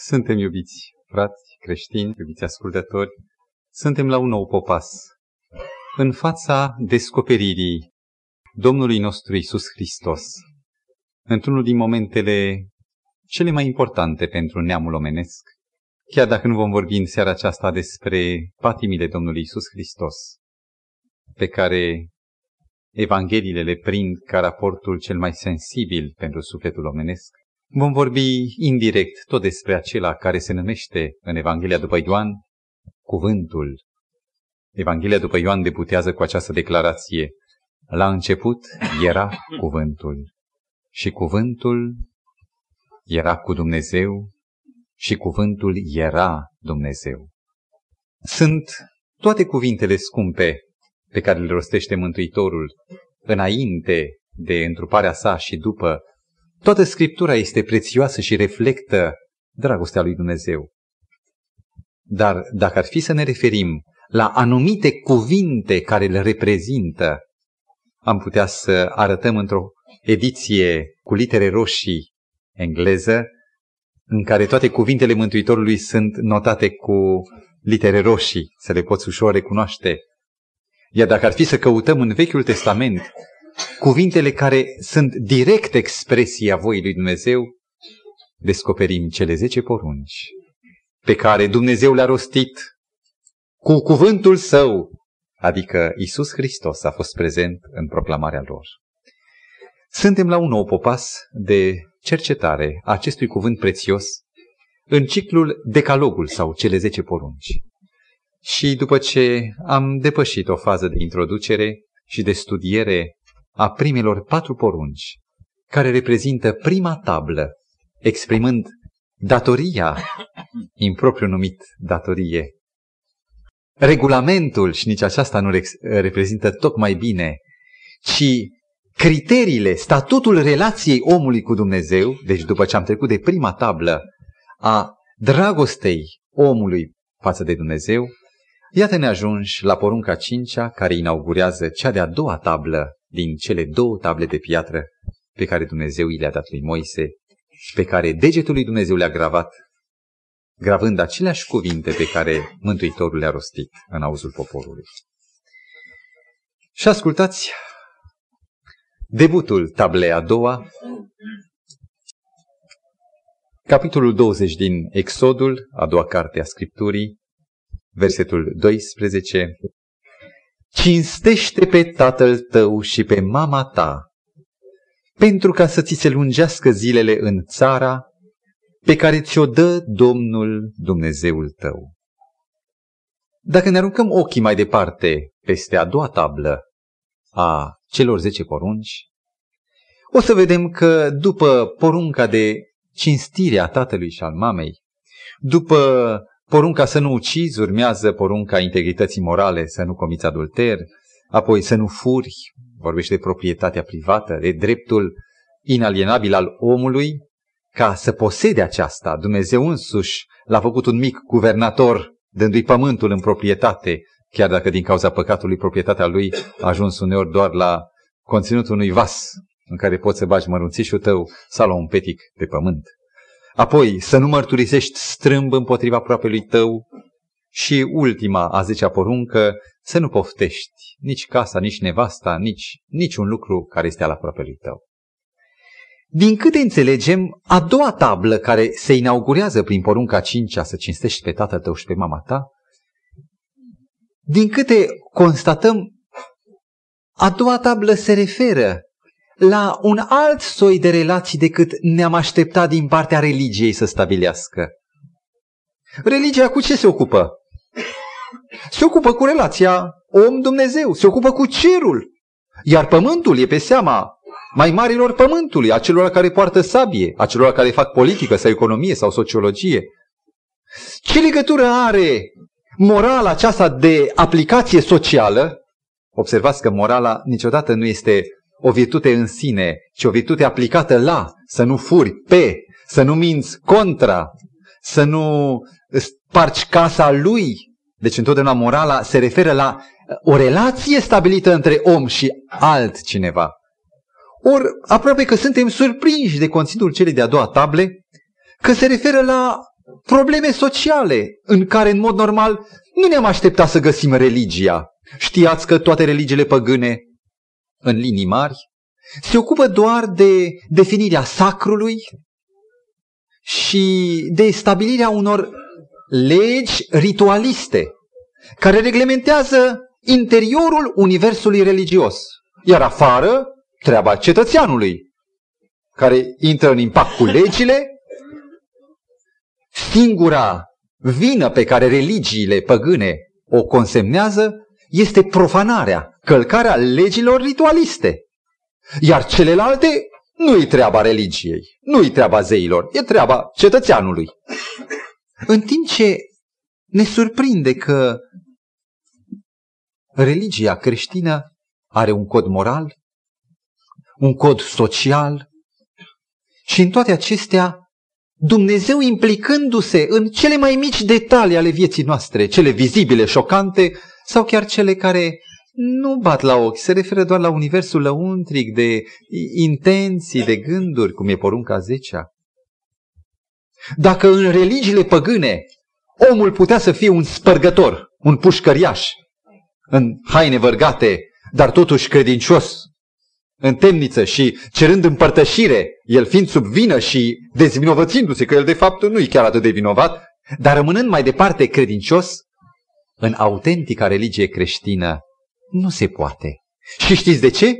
Suntem iubiți frați creștini, iubiți ascultători, suntem la un nou popas. În fața descoperirii Domnului nostru Isus Hristos, într-unul din momentele cele mai importante pentru neamul omenesc, chiar dacă nu vom vorbi în seara aceasta despre patimile Domnului Isus Hristos, pe care Evangheliile le prind ca raportul cel mai sensibil pentru sufletul omenesc, Vom vorbi indirect tot despre acela care se numește în Evanghelia după Ioan cuvântul. Evanghelia după Ioan debutează cu această declarație. La început era cuvântul și cuvântul era cu Dumnezeu și cuvântul era Dumnezeu. Sunt toate cuvintele scumpe pe care le rostește Mântuitorul înainte de întruparea sa și după Toată Scriptura este prețioasă și reflectă dragostea lui Dumnezeu. Dar dacă ar fi să ne referim la anumite cuvinte care le reprezintă, am putea să arătăm într-o ediție cu litere roșii engleză, în care toate cuvintele Mântuitorului sunt notate cu litere roșii, să le poți ușor recunoaște. Iar dacă ar fi să căutăm în Vechiul Testament cuvintele care sunt direct expresia voii lui Dumnezeu, descoperim cele zece porunci pe care Dumnezeu le-a rostit cu cuvântul său, adică Isus Hristos a fost prezent în proclamarea lor. Suntem la un nou popas de cercetare a acestui cuvânt prețios în ciclul Decalogul sau cele zece porunci. Și după ce am depășit o fază de introducere și de studiere a primelor patru porunci, care reprezintă prima tablă, exprimând datoria, propriu numit datorie. Regulamentul, și nici aceasta nu reprezintă tocmai bine, ci criteriile, statutul relației omului cu Dumnezeu, deci după ce am trecut de prima tablă a dragostei omului față de Dumnezeu, iată ne ajungi la porunca cincea care inaugurează cea de-a doua tablă din cele două table de piatră pe care Dumnezeu i le-a dat lui Moise, pe care degetul lui Dumnezeu le-a gravat, gravând aceleași cuvinte pe care Mântuitorul le-a rostit în auzul poporului. Și ascultați debutul tablei a doua, capitolul 20 din Exodul, a doua carte a Scripturii, versetul 12, cinstește pe tatăl tău și pe mama ta, pentru ca să ți se lungească zilele în țara pe care ți-o dă Domnul Dumnezeul tău. Dacă ne aruncăm ochii mai departe peste a doua tablă a celor zece porunci, o să vedem că după porunca de cinstire a tatălui și al mamei, după Porunca să nu ucizi urmează porunca integrității morale, să nu comiți adulter, apoi să nu furi, vorbește de proprietatea privată, de dreptul inalienabil al omului, ca să posede aceasta. Dumnezeu însuși l-a făcut un mic guvernator, dându-i pământul în proprietate, chiar dacă din cauza păcatului proprietatea lui a ajuns uneori doar la conținutul unui vas în care poți să bagi mărunțișul tău sau la un petic de pământ. Apoi, să nu mărturisești strâmb împotriva lui tău. Și ultima, a zecea poruncă, să nu poftești nici casa, nici nevasta, nici, nici un lucru care este al lui tău. Din câte înțelegem, a doua tablă care se inaugurează prin porunca cincea să cinstești pe tatăl tău și pe mama ta, din câte constatăm, a doua tablă se referă la un alt soi de relații decât ne-am așteptat din partea religiei să stabilească. Religia cu ce se ocupă? Se ocupă cu relația om-Dumnezeu, se ocupă cu cerul. Iar pământul e pe seama mai marilor pământului, a celor care poartă sabie, a celor care fac politică sau economie sau sociologie. Ce legătură are morala aceasta de aplicație socială? Observați că morala niciodată nu este o virtute în sine, ci o virtute aplicată la, să nu furi pe, să nu minți contra, să nu spargi casa lui. Deci întotdeauna morala se referă la o relație stabilită între om și altcineva. Ori aproape că suntem surprinși de conținutul celei de-a doua table, că se referă la probleme sociale în care în mod normal nu ne-am așteptat să găsim religia. Știați că toate religiile păgâne, în linii mari, se ocupă doar de definirea sacrului și de stabilirea unor legi ritualiste care reglementează interiorul universului religios. Iar afară, treaba cetățeanului, care intră în impact cu legile. Singura vină pe care religiile păgâne o consemnează este profanarea, călcarea legilor ritualiste. Iar celelalte nu-i treaba religiei, nu-i treaba zeilor, e treaba cetățeanului. În timp ce ne surprinde că religia creștină are un cod moral, un cod social și în toate acestea Dumnezeu implicându-se în cele mai mici detalii ale vieții noastre, cele vizibile, șocante sau chiar cele care nu bat la ochi, se referă doar la universul lăuntric de intenții, de gânduri, cum e porunca zecea. Dacă în religiile păgâne omul putea să fie un spărgător, un pușcăriaș, în haine vărgate, dar totuși credincios, în temniță și cerând împărtășire, el fiind sub vină și dezvinovățindu-se că el de fapt nu e chiar atât de vinovat, dar rămânând mai departe credincios, în autentica religie creștină nu se poate. Și știți de ce?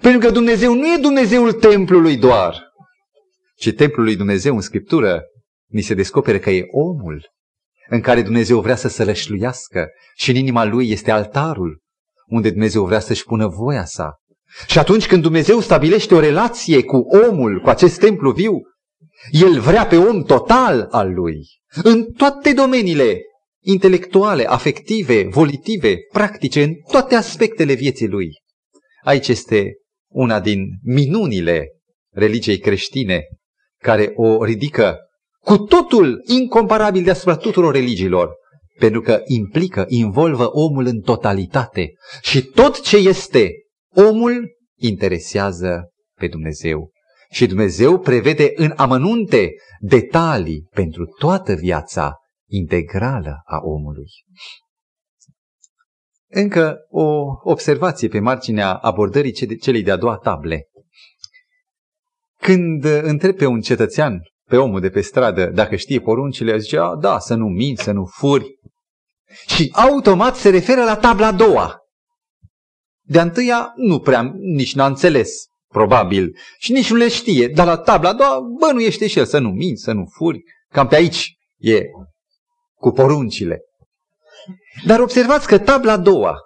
Pentru că Dumnezeu nu e Dumnezeul templului doar, ci templul lui Dumnezeu în Scriptură ni se descoperă că e omul în care Dumnezeu vrea să se rășluiască și în inima lui este altarul unde Dumnezeu vrea să-și pună voia sa. Și atunci când Dumnezeu stabilește o relație cu omul, cu acest templu viu, El vrea pe om total al lui, în toate domeniile intelectuale, afective, volitive, practice, în toate aspectele vieții lui. Aici este una din minunile religiei creștine care o ridică cu totul incomparabil deasupra tuturor religiilor, pentru că implică, involvă omul în totalitate și tot ce este omul interesează pe Dumnezeu. Și Dumnezeu prevede în amănunte detalii pentru toată viața integrală a omului. Încă o observație pe marginea abordării celei de-a doua table. Când întreb pe un cetățean, pe omul de pe stradă, dacă știe poruncile, zice, a, da, să nu minți, să nu furi. Și automat se referă la tabla a doua. De întâia nu prea, nici n-a înțeles, probabil, și nici nu le știe, dar la tabla a doua bănuiește și el să nu minți, să nu furi. Cam pe aici e cu poruncile. Dar observați că tabla a doua,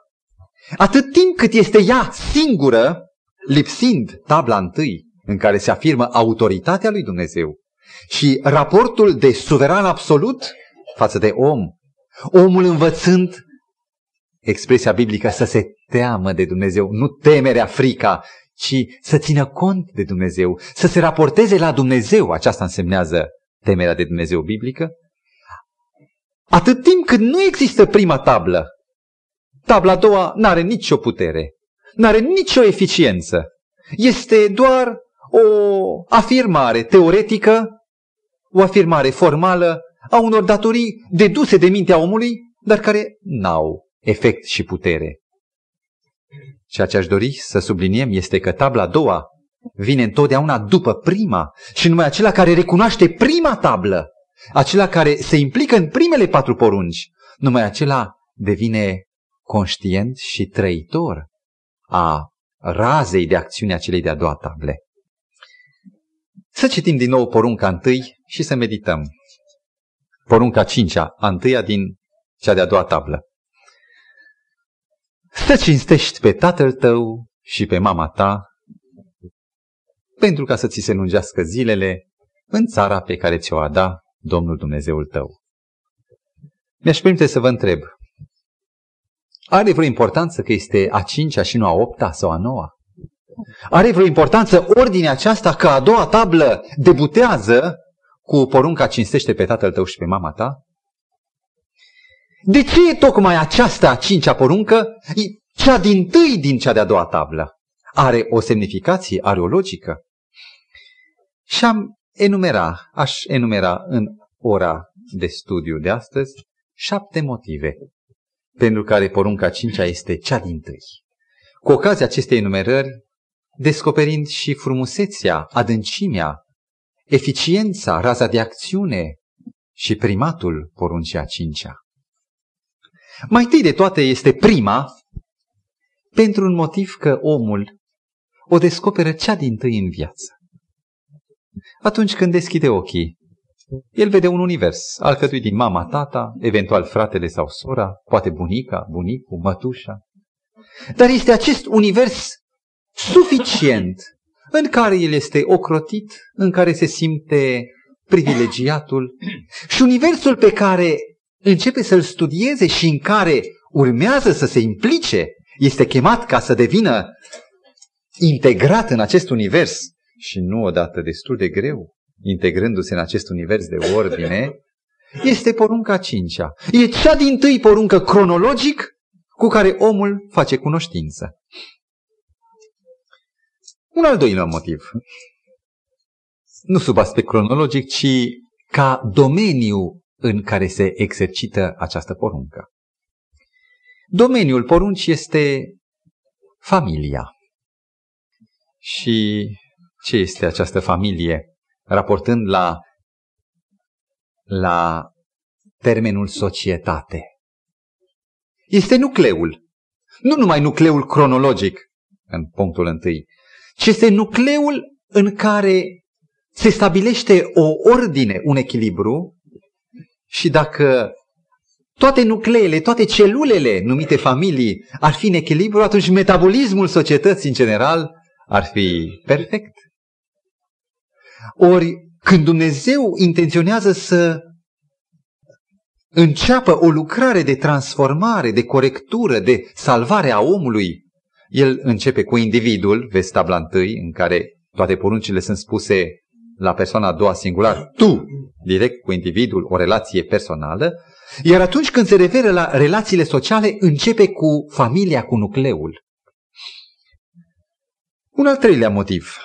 atât timp cât este ea singură, lipsind tabla întâi, în care se afirmă autoritatea lui Dumnezeu și raportul de suveran absolut față de om, omul învățând expresia biblică să se teamă de Dumnezeu, nu temerea, frica, ci să țină cont de Dumnezeu, să se raporteze la Dumnezeu, aceasta însemnează temerea de Dumnezeu biblică, atât timp cât nu există prima tablă, tabla a doua nu are nicio putere, nu are nicio eficiență. Este doar o afirmare teoretică, o afirmare formală a unor datorii deduse de mintea omului, dar care n-au efect și putere. Ceea ce aș dori să subliniem este că tabla a doua vine întotdeauna după prima și numai acela care recunoaște prima tablă, acela care se implică în primele patru porunci, numai acela devine conștient și trăitor a razei de acțiune a celei de-a doua table. Să citim din nou porunca întâi și să medităm. Porunca cincea, a întâia din cea de-a doua tablă. Să cinstești pe tatăl tău și pe mama ta, pentru ca să ți se lungească zilele în țara pe care ți-o a da Domnul Dumnezeul tău. Mi-aș permite să vă întreb, are vreo importanță că este a cincea și nu a opta sau a noua? Are vreo importanță ordinea aceasta că a doua tablă debutează cu porunca cinstește pe tatăl tău și pe mama ta? De ce e tocmai aceasta a cincea poruncă, cea din tâi din cea de-a doua tablă? Are o semnificație, are o logică. Și am enumera, aș enumera în ora de studiu de astăzi șapte motive pentru care porunca cincea este cea din tâi. Cu ocazia acestei enumerări, descoperind și frumusețea, adâncimea, eficiența, raza de acțiune și primatul poruncii a cincea. Mai întâi de toate este prima, pentru un motiv că omul o descoperă cea din tâi în viață. Atunci când deschide ochii, el vede un univers alcătuit din mama, tata, eventual fratele sau sora, poate bunica, bunicul, mătușa. Dar este acest univers suficient în care el este ocrotit, în care se simte privilegiatul și universul pe care începe să-l studieze și în care urmează să se implice, este chemat ca să devină integrat în acest univers și nu odată destul de greu, integrându-se în acest univers de ordine, este porunca cincea. E cea din tâi poruncă cronologic cu care omul face cunoștință. Un al doilea motiv. Nu sub aspect cronologic, ci ca domeniu în care se exercită această poruncă. Domeniul poruncii este familia. Și ce este această familie? Raportând la, la termenul societate. Este nucleul. Nu numai nucleul cronologic, în punctul întâi, ci este nucleul în care se stabilește o ordine, un echilibru și dacă toate nucleele, toate celulele numite familii ar fi în echilibru, atunci metabolismul societății în general ar fi perfect. Ori când Dumnezeu intenționează să înceapă o lucrare de transformare, de corectură, de salvare a omului, el începe cu individul, vezi tabla întâi, în care toate poruncile sunt spuse la persoana a doua singular, tu, direct cu individul, o relație personală, iar atunci când se referă la relațiile sociale, începe cu familia, cu nucleul. Un al treilea motiv.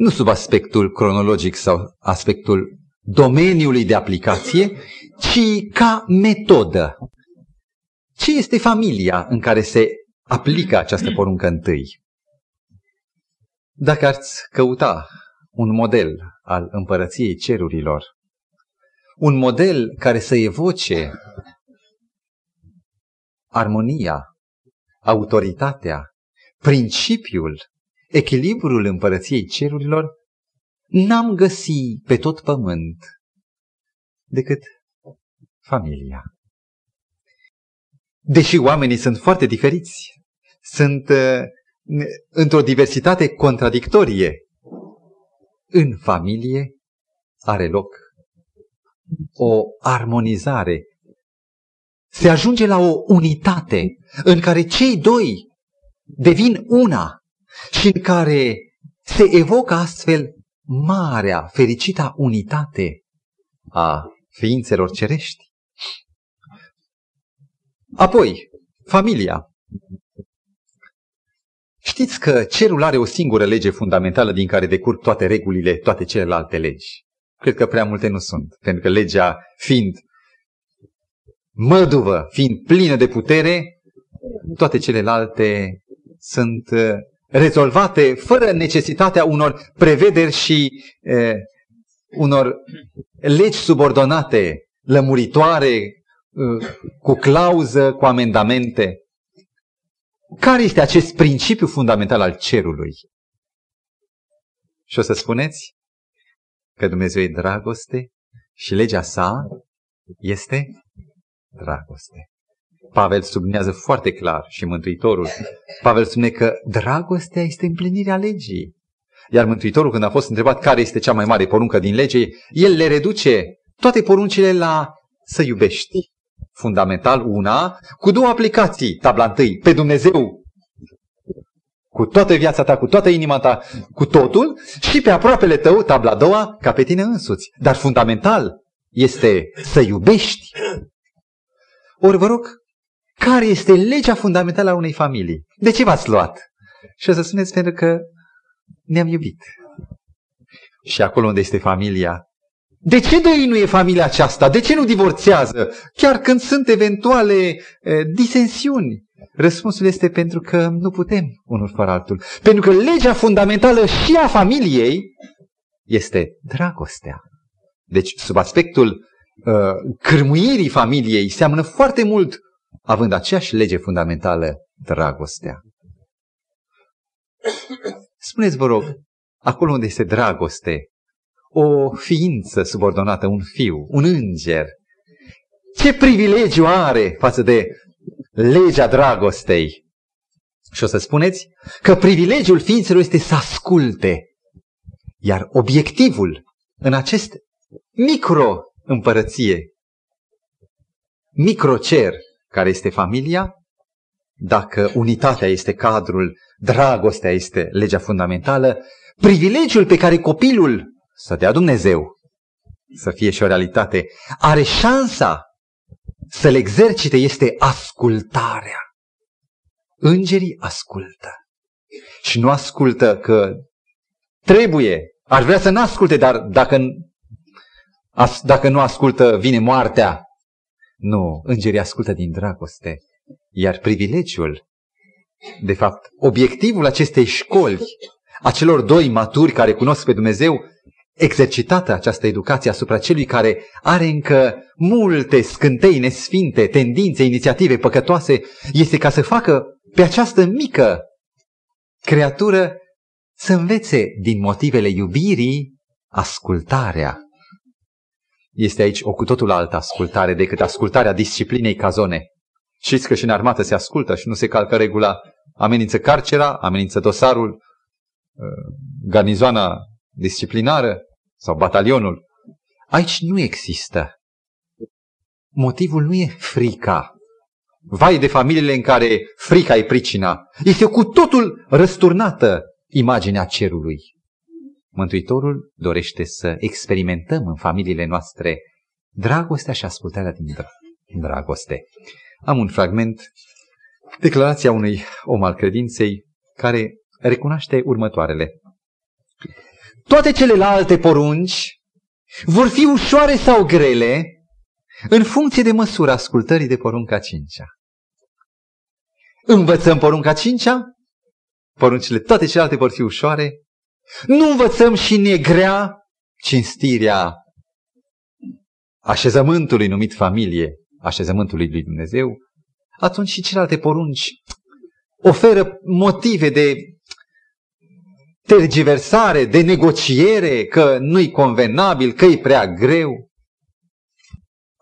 Nu sub aspectul cronologic sau aspectul domeniului de aplicație, ci ca metodă. Ce este familia în care se aplică această poruncă întâi? Dacă ați căuta un model al împărăției cerurilor, un model care să evoce armonia, autoritatea, principiul, echilibrul împărăției cerurilor, n-am găsit pe tot pământ decât familia. Deși oamenii sunt foarte diferiți, sunt uh, într-o diversitate contradictorie, în familie are loc o armonizare. Se ajunge la o unitate în care cei doi devin una și în care se evocă astfel marea, fericita unitate a ființelor cerești. Apoi, familia. Știți că cerul are o singură lege fundamentală din care decurg toate regulile, toate celelalte legi. Cred că prea multe nu sunt, pentru că legea fiind măduvă, fiind plină de putere, toate celelalte sunt uh, rezolvate fără necesitatea unor prevederi și e, unor legi subordonate, lămuritoare, cu clauză, cu amendamente. Care este acest principiu fundamental al cerului? Și o să spuneți că Dumnezeu e dragoste și legea sa este dragoste. Pavel sublinează foarte clar și Mântuitorul. Pavel spune că dragostea este împlinirea legii. Iar Mântuitorul, când a fost întrebat care este cea mai mare poruncă din lege, el le reduce toate poruncile la să iubești. Fundamental una, cu două aplicații. Tabla întâi, pe Dumnezeu cu toată viața ta, cu toată inima ta, cu totul și pe aproapele tău, tabla a doua, ca pe tine însuți. Dar fundamental este să iubești. Ori vă rog, care este legea fundamentală a unei familii? De ce v-ați luat? Și o să spuneți pentru că ne-am iubit. Și acolo unde este familia, De ce doi nu e familia aceasta? De ce nu divorțează? Chiar când sunt eventuale e, disensiuni. Răspunsul este pentru că nu putem unul fără altul. Pentru că legea fundamentală și a familiei este dragostea. Deci, sub aspectul uh, cârmuirii familiei, seamănă foarte mult, având aceeași lege fundamentală, dragostea. Spuneți, vă rog, acolo unde este dragoste, o ființă subordonată, un fiu, un înger, ce privilegiu are față de legea dragostei? Și o să spuneți că privilegiul ființelor este să asculte. Iar obiectivul în acest micro-împărăție, microcer, care este familia, dacă unitatea este cadrul, dragostea este legea fundamentală, privilegiul pe care copilul să dea Dumnezeu, să fie și o realitate, are șansa să-l exercite este ascultarea. Îngerii ascultă. Și nu ascultă că trebuie, ar vrea să nu asculte, dar dacă, dacă nu ascultă, vine moartea. Nu, îngerii ascultă din dragoste. Iar privilegiul, de fapt, obiectivul acestei școli, a celor doi maturi care cunosc pe Dumnezeu, exercitată această educație asupra celui care are încă multe scântei nesfinte, tendințe, inițiative păcătoase, este ca să facă pe această mică creatură să învețe din motivele iubirii ascultarea. Este aici o cu totul altă ascultare decât ascultarea disciplinei cazone. Știți că și în armată se ascultă și nu se calcă regula. Amenință carcera, amenință dosarul, uh, garnizoana disciplinară sau batalionul. Aici nu există. Motivul nu e frica. Vai de familiile în care frica e pricina. Este cu totul răsturnată imaginea cerului. Mântuitorul dorește să experimentăm în familiile noastre dragostea și ascultarea din dragoste. Am un fragment, declarația unui om al credinței care recunoaște următoarele. Toate celelalte porunci vor fi ușoare sau grele în funcție de măsura ascultării de porunca cincea. Învățăm porunca cincea, poruncile toate celelalte vor fi ușoare. Nu învățăm și negrea cinstirea așezământului numit familie, așezământului lui Dumnezeu, atunci și celelalte porunci oferă motive de tergiversare, de negociere, că nu-i convenabil, că e prea greu.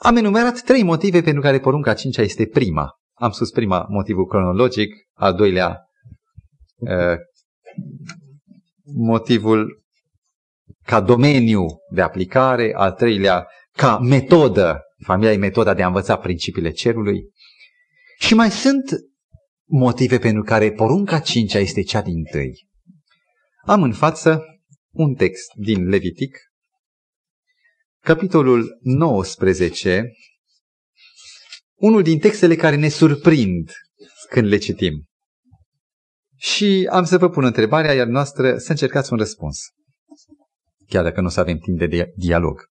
Am enumerat trei motive pentru care porunca cincea este prima. Am spus prima motivul cronologic, al doilea uh, motivul ca domeniu de aplicare, al treilea ca metodă, familia e metoda de a învăța principiile cerului. Și mai sunt motive pentru care porunca cincea este cea din tâi. Am în față un text din Levitic, capitolul 19, unul din textele care ne surprind când le citim. Și am să vă pun întrebarea, iar noastră să încercați un răspuns. Chiar dacă nu o să avem timp de dialog.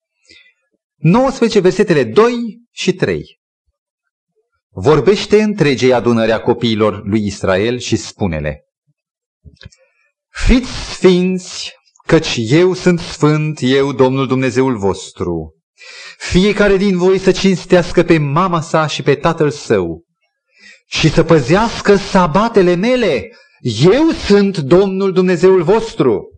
19 versetele 2 și 3. Vorbește întregei adunări a copiilor lui Israel și spune-le. Fiți sfinți, căci eu sunt sfânt, eu Domnul Dumnezeul vostru. Fiecare din voi să cinstească pe mama sa și pe tatăl său și să păzească sabatele mele. Eu sunt Domnul Dumnezeul vostru.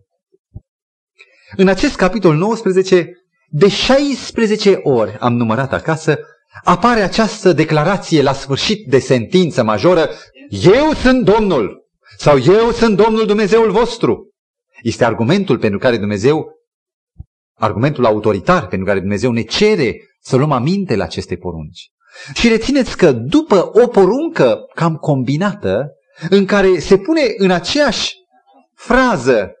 În acest capitol 19, de 16 ori am numărat acasă, apare această declarație la sfârșit de sentință majoră, eu sunt Domnul. Sau eu sunt Domnul Dumnezeul vostru. Este argumentul pentru care Dumnezeu, argumentul autoritar pentru care Dumnezeu ne cere să luăm aminte la aceste porunci. Și rețineți că după o poruncă cam combinată, în care se pune în aceeași frază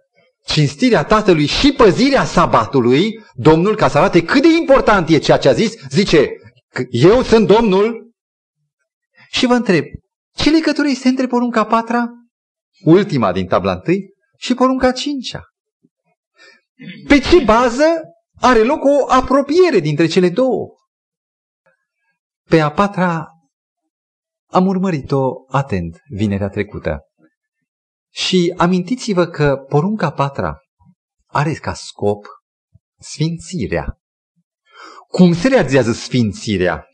cinstirea Tatălui și păzirea sabatului, Domnul, ca să arate cât de important e ceea ce a zis, zice, eu sunt Domnul. Și vă întreb, ce legătură este între porunca patra ultima din tabla întâi, și porunca cincea. Pe ce bază are loc o apropiere dintre cele două. Pe a patra am urmărit-o atent vinerea trecută. Și amintiți-vă că porunca patra are ca scop sfințirea. Cum se realizează sfințirea?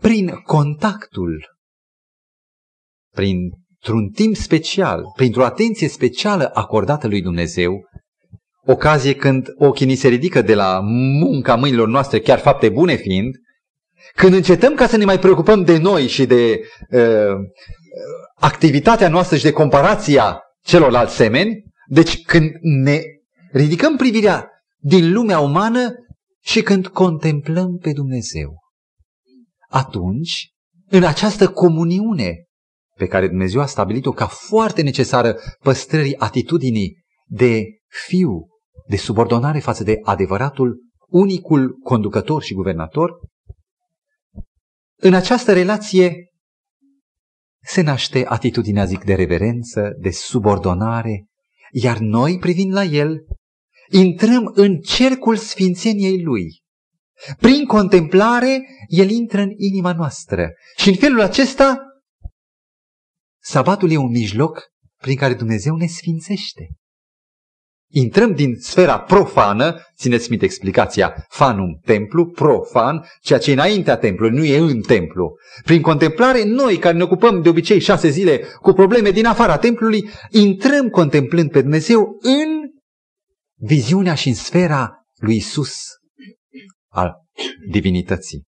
Prin contactul, printr-un timp special, printr-o atenție specială acordată lui Dumnezeu, ocazie când ochii ni se ridică de la munca mâinilor noastre, chiar fapte bune fiind, când încetăm ca să ne mai preocupăm de noi și de uh, activitatea noastră și de comparația celorlalți semeni, deci când ne ridicăm privirea din lumea umană și când contemplăm pe Dumnezeu, atunci, în această comuniune pe care Dumnezeu a stabilit-o ca foarte necesară păstrării atitudinii de fiu, de subordonare față de adevăratul, unicul conducător și guvernator, în această relație se naște atitudinea, zic, de reverență, de subordonare, iar noi, privind la el, intrăm în cercul sfințeniei lui. Prin contemplare, el intră în inima noastră. Și în felul acesta, sabatul e un mijloc prin care Dumnezeu ne sfințește. Intrăm din sfera profană, țineți minte explicația, fanum, templu, profan, ceea ce e înaintea templului, nu e în templu. Prin contemplare, noi care ne ocupăm de obicei șase zile cu probleme din afara templului, intrăm contemplând pe Dumnezeu în viziunea și în sfera lui Isus al divinității.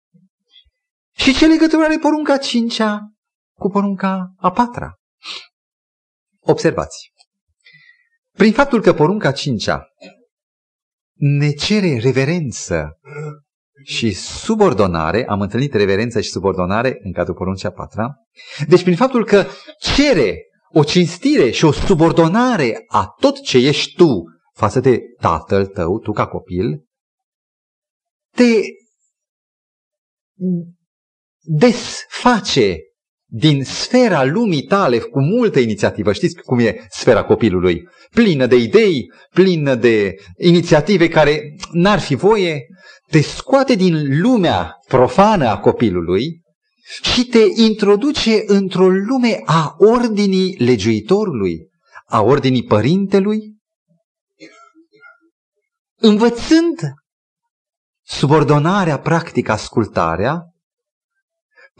Și ce legătură are porunca cincea cu porunca a patra? Observați. Prin faptul că porunca cincea ne cere reverență și subordonare, am întâlnit reverență și subordonare în cadrul poruncii a patra, deci prin faptul că cere o cinstire și o subordonare a tot ce ești tu față de tatăl tău, tu ca copil, te desface din sfera lumii tale cu multă inițiativă. Știți cum e sfera copilului? Plină de idei, plină de inițiative care n-ar fi voie. Te scoate din lumea profană a copilului și te introduce într-o lume a ordinii legiuitorului, a ordinii părintelui, învățând subordonarea practică, ascultarea,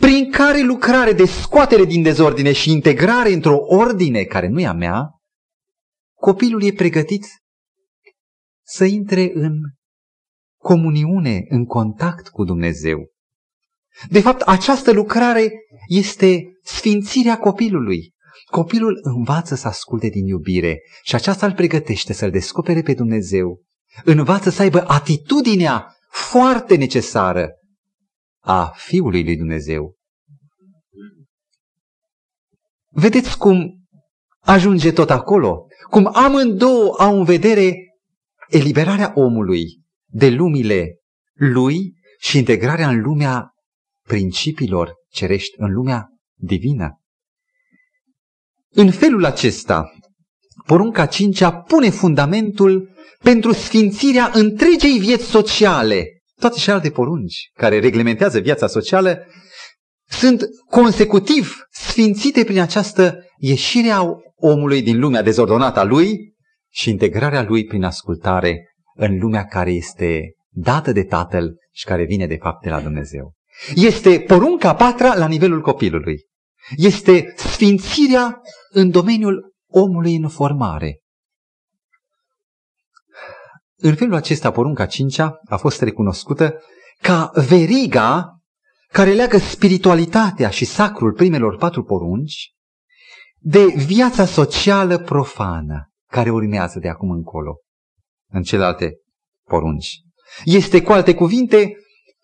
prin care lucrare de scoatere din dezordine și integrare într-o ordine care nu e a mea, copilul e pregătit să intre în comuniune, în contact cu Dumnezeu. De fapt, această lucrare este sfințirea copilului. Copilul învață să asculte din iubire și aceasta îl pregătește să-L descopere pe Dumnezeu. Învață să aibă atitudinea foarte necesară a Fiului lui Dumnezeu. Vedeți cum ajunge tot acolo? Cum amândouă au în vedere eliberarea omului de lumile lui și integrarea în lumea principiilor cerești, în lumea divină. În felul acesta, porunca cincea pune fundamentul pentru sfințirea întregei vieți sociale toate celelalte porunci care reglementează viața socială sunt consecutiv sfințite prin această ieșire a omului din lumea dezordonată a lui și integrarea lui prin ascultare în lumea care este dată de Tatăl și care vine de fapt de la Dumnezeu. Este porunca patra la nivelul copilului. Este sfințirea în domeniul omului în formare. În felul acesta, porunca cincea a fost recunoscută ca veriga care leagă spiritualitatea și sacrul primelor patru porunci de viața socială profană care urmează de acum încolo în celelalte porunci. Este, cu alte cuvinte,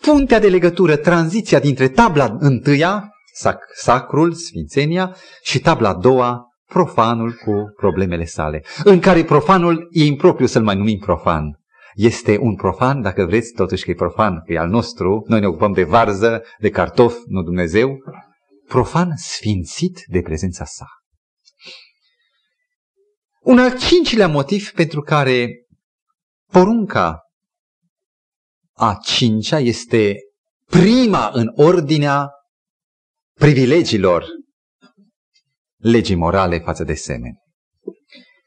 puntea de legătură, tranziția dintre tabla întâia, sac, sacrul, sfințenia, și tabla a doua, profanul cu problemele sale, în care profanul e impropriu să-l mai numim profan. Este un profan, dacă vreți, totuși că e profan, că e al nostru, noi ne ocupăm de varză, de cartof, nu Dumnezeu, profan sfințit de prezența sa. Un al cincilea motiv pentru care porunca a cincea este prima în ordinea privilegiilor legii morale față de semeni.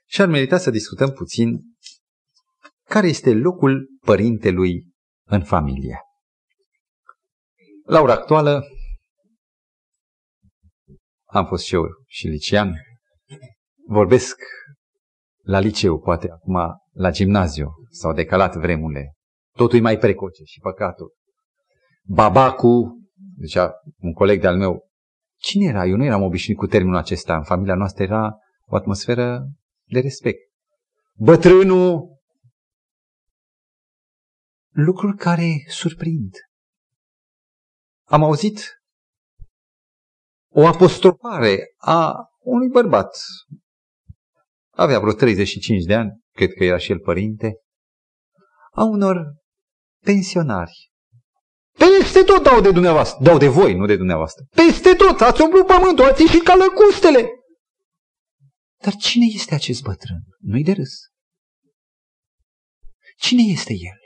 Și ar merita să discutăm puțin care este locul părintelui în familie. La ora actuală am fost și eu și licean. Vorbesc la liceu, poate acum la gimnaziu, s-au decalat vremurile. Totul e mai precoce și păcatul. Babacu, zicea un coleg de-al meu, cine era? Eu nu eram obișnuit cu termenul acesta. În familia noastră era o atmosferă de respect. Bătrânul, lucruri care surprind. Am auzit o apostrofare a unui bărbat. Avea vreo 35 de ani, cred că era și el părinte, a unor pensionari. Peste tot dau de dumneavoastră. Dau de voi, nu de dumneavoastră. Peste tot, ați umplut pământul, ați ieșit ca lăcustele. Dar cine este acest bătrân? Nu-i de râs. Cine este el?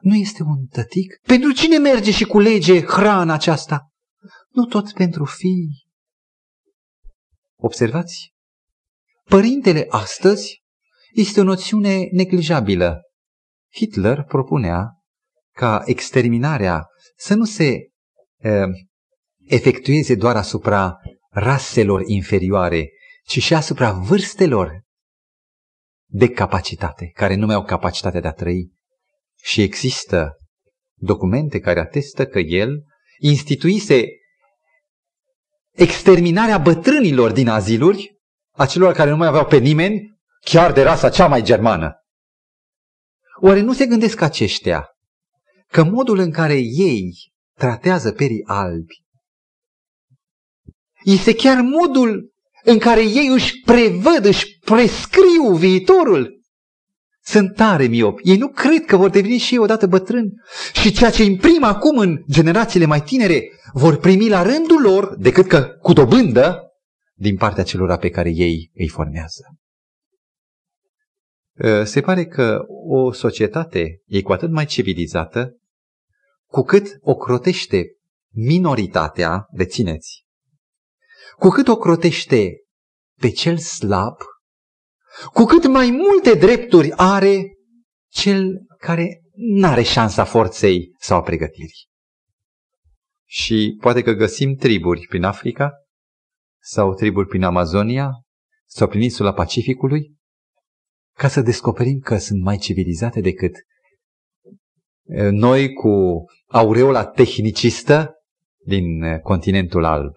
Nu este un tătic? Pentru cine merge și culege hrana aceasta? Nu tot pentru fii. Observați? Părintele astăzi este o noțiune neglijabilă. Hitler propunea ca exterminarea să nu se uh, efectueze doar asupra raselor inferioare, ci și asupra vârstelor de capacitate, care nu mai au capacitatea de a trăi. Și există documente care atestă că el instituise exterminarea bătrânilor din aziluri, a celor care nu mai aveau pe nimeni, chiar de rasa cea mai germană. Oare nu se gândesc aceștia că modul în care ei tratează perii albi este chiar modul în care ei își prevăd, își prescriu viitorul. Sunt tare miop. Ei nu cred că vor deveni și ei odată bătrâni. Și ceea ce imprim acum în generațiile mai tinere vor primi la rândul lor, decât că cu dobândă, din partea celor pe care ei îi formează. Ă, se pare că o societate e cu atât mai civilizată cu cât o crotește minoritatea, țineți, cu cât o crotește pe cel slab, cu cât mai multe drepturi are cel care nu are șansa forței sau a pregătirii. Și poate că găsim triburi prin Africa sau triburi prin Amazonia sau prin insula Pacificului ca să descoperim că sunt mai civilizate decât noi cu aureola tehnicistă din continentul alb.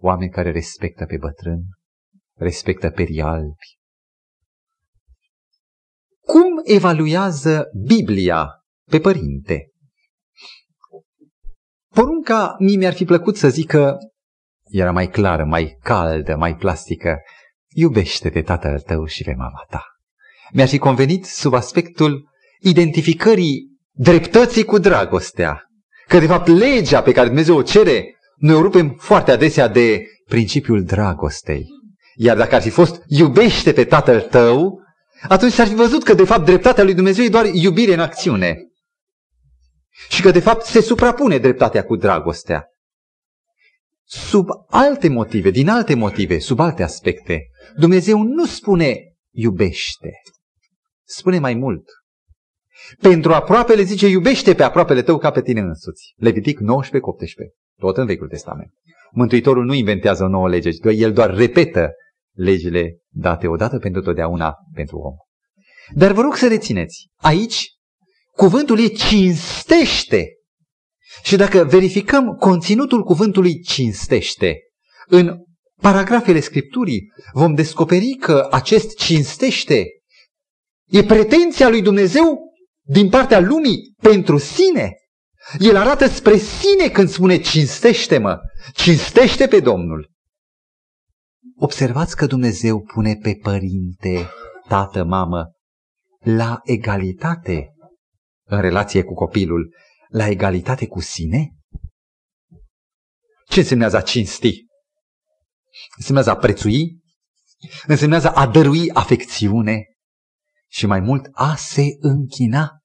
Oameni care respectă pe bătrân, respectă perii albi. Cum evaluează Biblia pe părinte? Porunca mie mi-ar fi plăcut să zică, era mai clară, mai caldă, mai plastică, iubește-te tatăl tău și pe mama ta. Mi-ar fi convenit sub aspectul identificării dreptății cu dragostea. Că de fapt legea pe care Dumnezeu o cere, noi o rupem foarte adesea de principiul dragostei. Iar dacă ar fi fost iubește pe tatăl tău, atunci s-ar fi văzut că de fapt dreptatea lui Dumnezeu e doar iubire în acțiune. Și că de fapt se suprapune dreptatea cu dragostea. Sub alte motive, din alte motive, sub alte aspecte, Dumnezeu nu spune iubește. Spune mai mult. Pentru aproapele zice, iubește pe aproapele tău ca pe tine însuți. Levitic 19 cu 18. Tot în Vechiul Testament. Mântuitorul nu inventează o nouă lege, el doar repetă legile date odată pentru totdeauna pentru om. Dar vă rog să rețineți, aici cuvântul e cinstește. Și dacă verificăm conținutul cuvântului cinstește în paragrafele Scripturii, vom descoperi că acest cinstește e pretenția lui Dumnezeu din partea lumii pentru sine. El arată spre sine când spune cinstește-mă, cinstește pe Domnul. Observați că Dumnezeu pune pe părinte, tată, mamă, la egalitate în relație cu copilul, la egalitate cu sine? Ce însemnează a cinsti? Însemnează a prețui? Însemnează a dărui afecțiune? Și mai mult a se închina.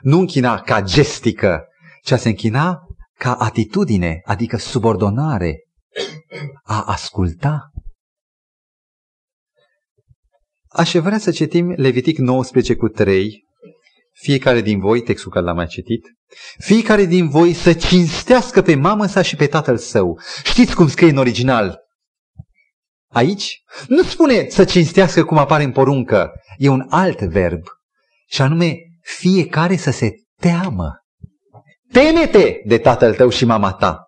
nu închina ca gestică, ci a se închina ca atitudine, adică subordonare, a asculta. Aș vrea să citim Levitic 19 cu 3, fiecare din voi, textul care l-am mai citit, fiecare din voi să cinstească pe mamă sa și pe tatăl său. Știți cum scrie în original? Aici nu spune să cinstească cum apare în poruncă, e un alt verb, și anume fiecare să se teamă. Temete de tatăl tău și mama ta.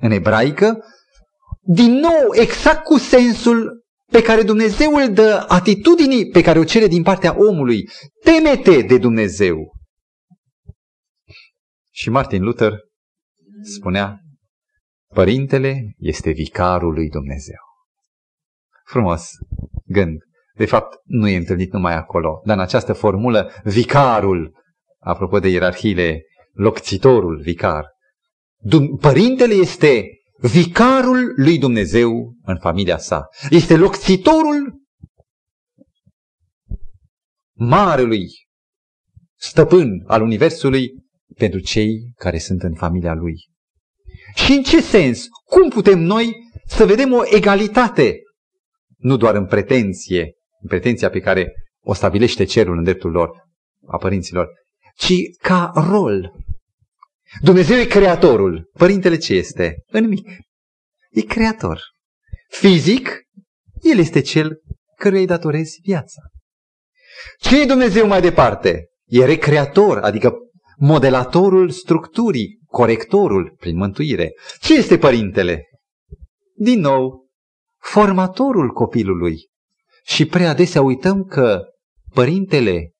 În ebraică, din nou, exact cu sensul pe care Dumnezeu îl dă atitudinii pe care o cere din partea omului. Temete de Dumnezeu. Și Martin Luther spunea, Părintele este vicarul lui Dumnezeu. Frumos gând. De fapt, nu e întâlnit numai acolo, dar în această formulă, vicarul, apropo de ierarhiile, locțitorul, vicar. Părintele este vicarul lui Dumnezeu în familia sa. Este locțitorul marelui stăpân al Universului pentru cei care sunt în familia lui. Și în ce sens? Cum putem noi să vedem o egalitate? Nu doar în pretenție, în pretenția pe care o stabilește cerul în dreptul lor, a părinților, ci ca rol. Dumnezeu e creatorul. Părintele ce este? În mic. E creator. Fizic, el este cel căruia îi datorezi viața. Ce e Dumnezeu mai departe? E recreator, adică modelatorul structurii, corectorul prin mântuire. Ce este părintele? Din nou, formatorul copilului. Și prea adesea uităm că părintele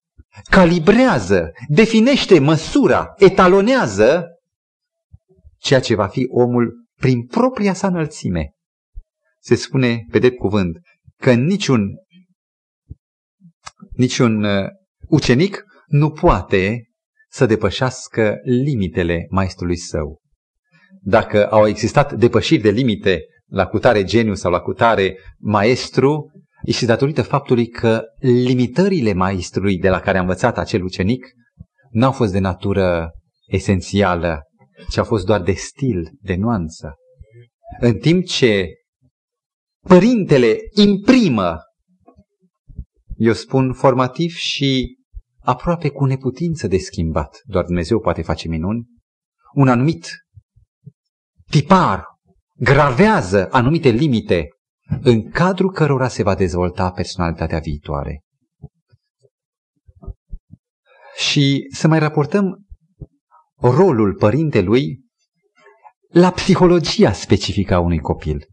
calibrează, definește măsura, etalonează ceea ce va fi omul prin propria sa înălțime. Se spune, pe drept cuvânt, că niciun, niciun uh, ucenic nu poate să depășească limitele maestrului său. Dacă au existat depășiri de limite la cutare geniu sau la cutare maestru, este datorită faptului că limitările maestrului de la care a învățat acel ucenic n-au fost de natură esențială, ci au fost doar de stil, de nuanță. În timp ce părintele imprimă, eu spun formativ și aproape cu neputință de schimbat, doar Dumnezeu poate face minuni, un anumit tipar gravează anumite limite în cadrul cărora se va dezvolta personalitatea viitoare. Și să mai raportăm rolul părintelui la psihologia specifică a unui copil.